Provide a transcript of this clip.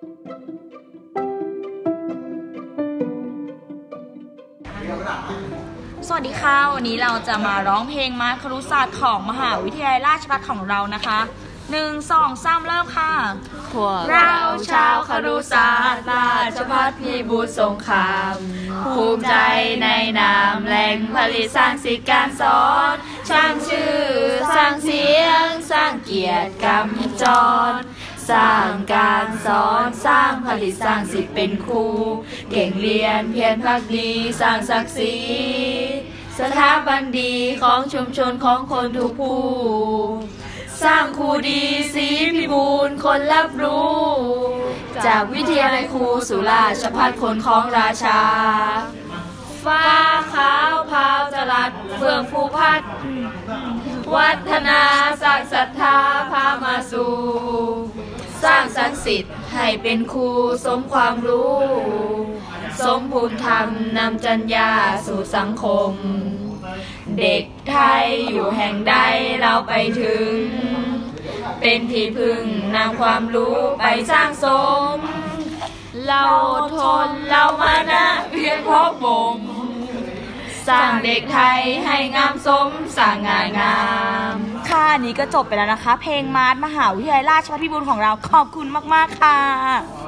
สวัสดีค่ะ วันนี้เราจะมาร้องเพลงมาครุศาสตร์ของมหาวิทยาลัยราชภัฏของเรานะคะหนึ่งสองสามเริ่มค่ะพวกเราชาวครุศาสตร์ราชพัฒพิบูลสงคราม ภูมิใจในนามแหล่งผลิตสร้างสิทการสอนช่างชื่อ สร้างเสียง สร้างเกียรติกำจร สร้างการสอนสร้างผลิตสร้างสิทธิ์เป็นครู เก่งเรียนเพียรพักดีสร้างศักดิ์ศรีสถาบันดีของชุมชนของคนทุกผู้ สร้างครูดีสีพิบูลคนรับรู้ จากวิทยาลัยครูสุราชพัฒคนของราชา ฟ้าขาวพาวจรัสเฟื่องภูพัฒวัฒนาสร้างศรัทธาพามาสู่ ศักดิ์สิทธิ์ให้เป็นครูสมความรู้ สมภูมิธรรมนำจัญญาสู่สังคม เด็กไทยอยู่แห่งใดเราไปถึง เป็นที่พึ่งนำความรู้ไปสร้างสม เราทนเรามานะเพียรพบบ่มสร้างเด็กไทยให้งามสมสร้างงานงาม นนี้ก็จบไปแล้วนะคะ เพลงมาร์มหาวิทยาลัยราชภัฏพิบูลของเราขอบคุณมาก ๆ ค่ะ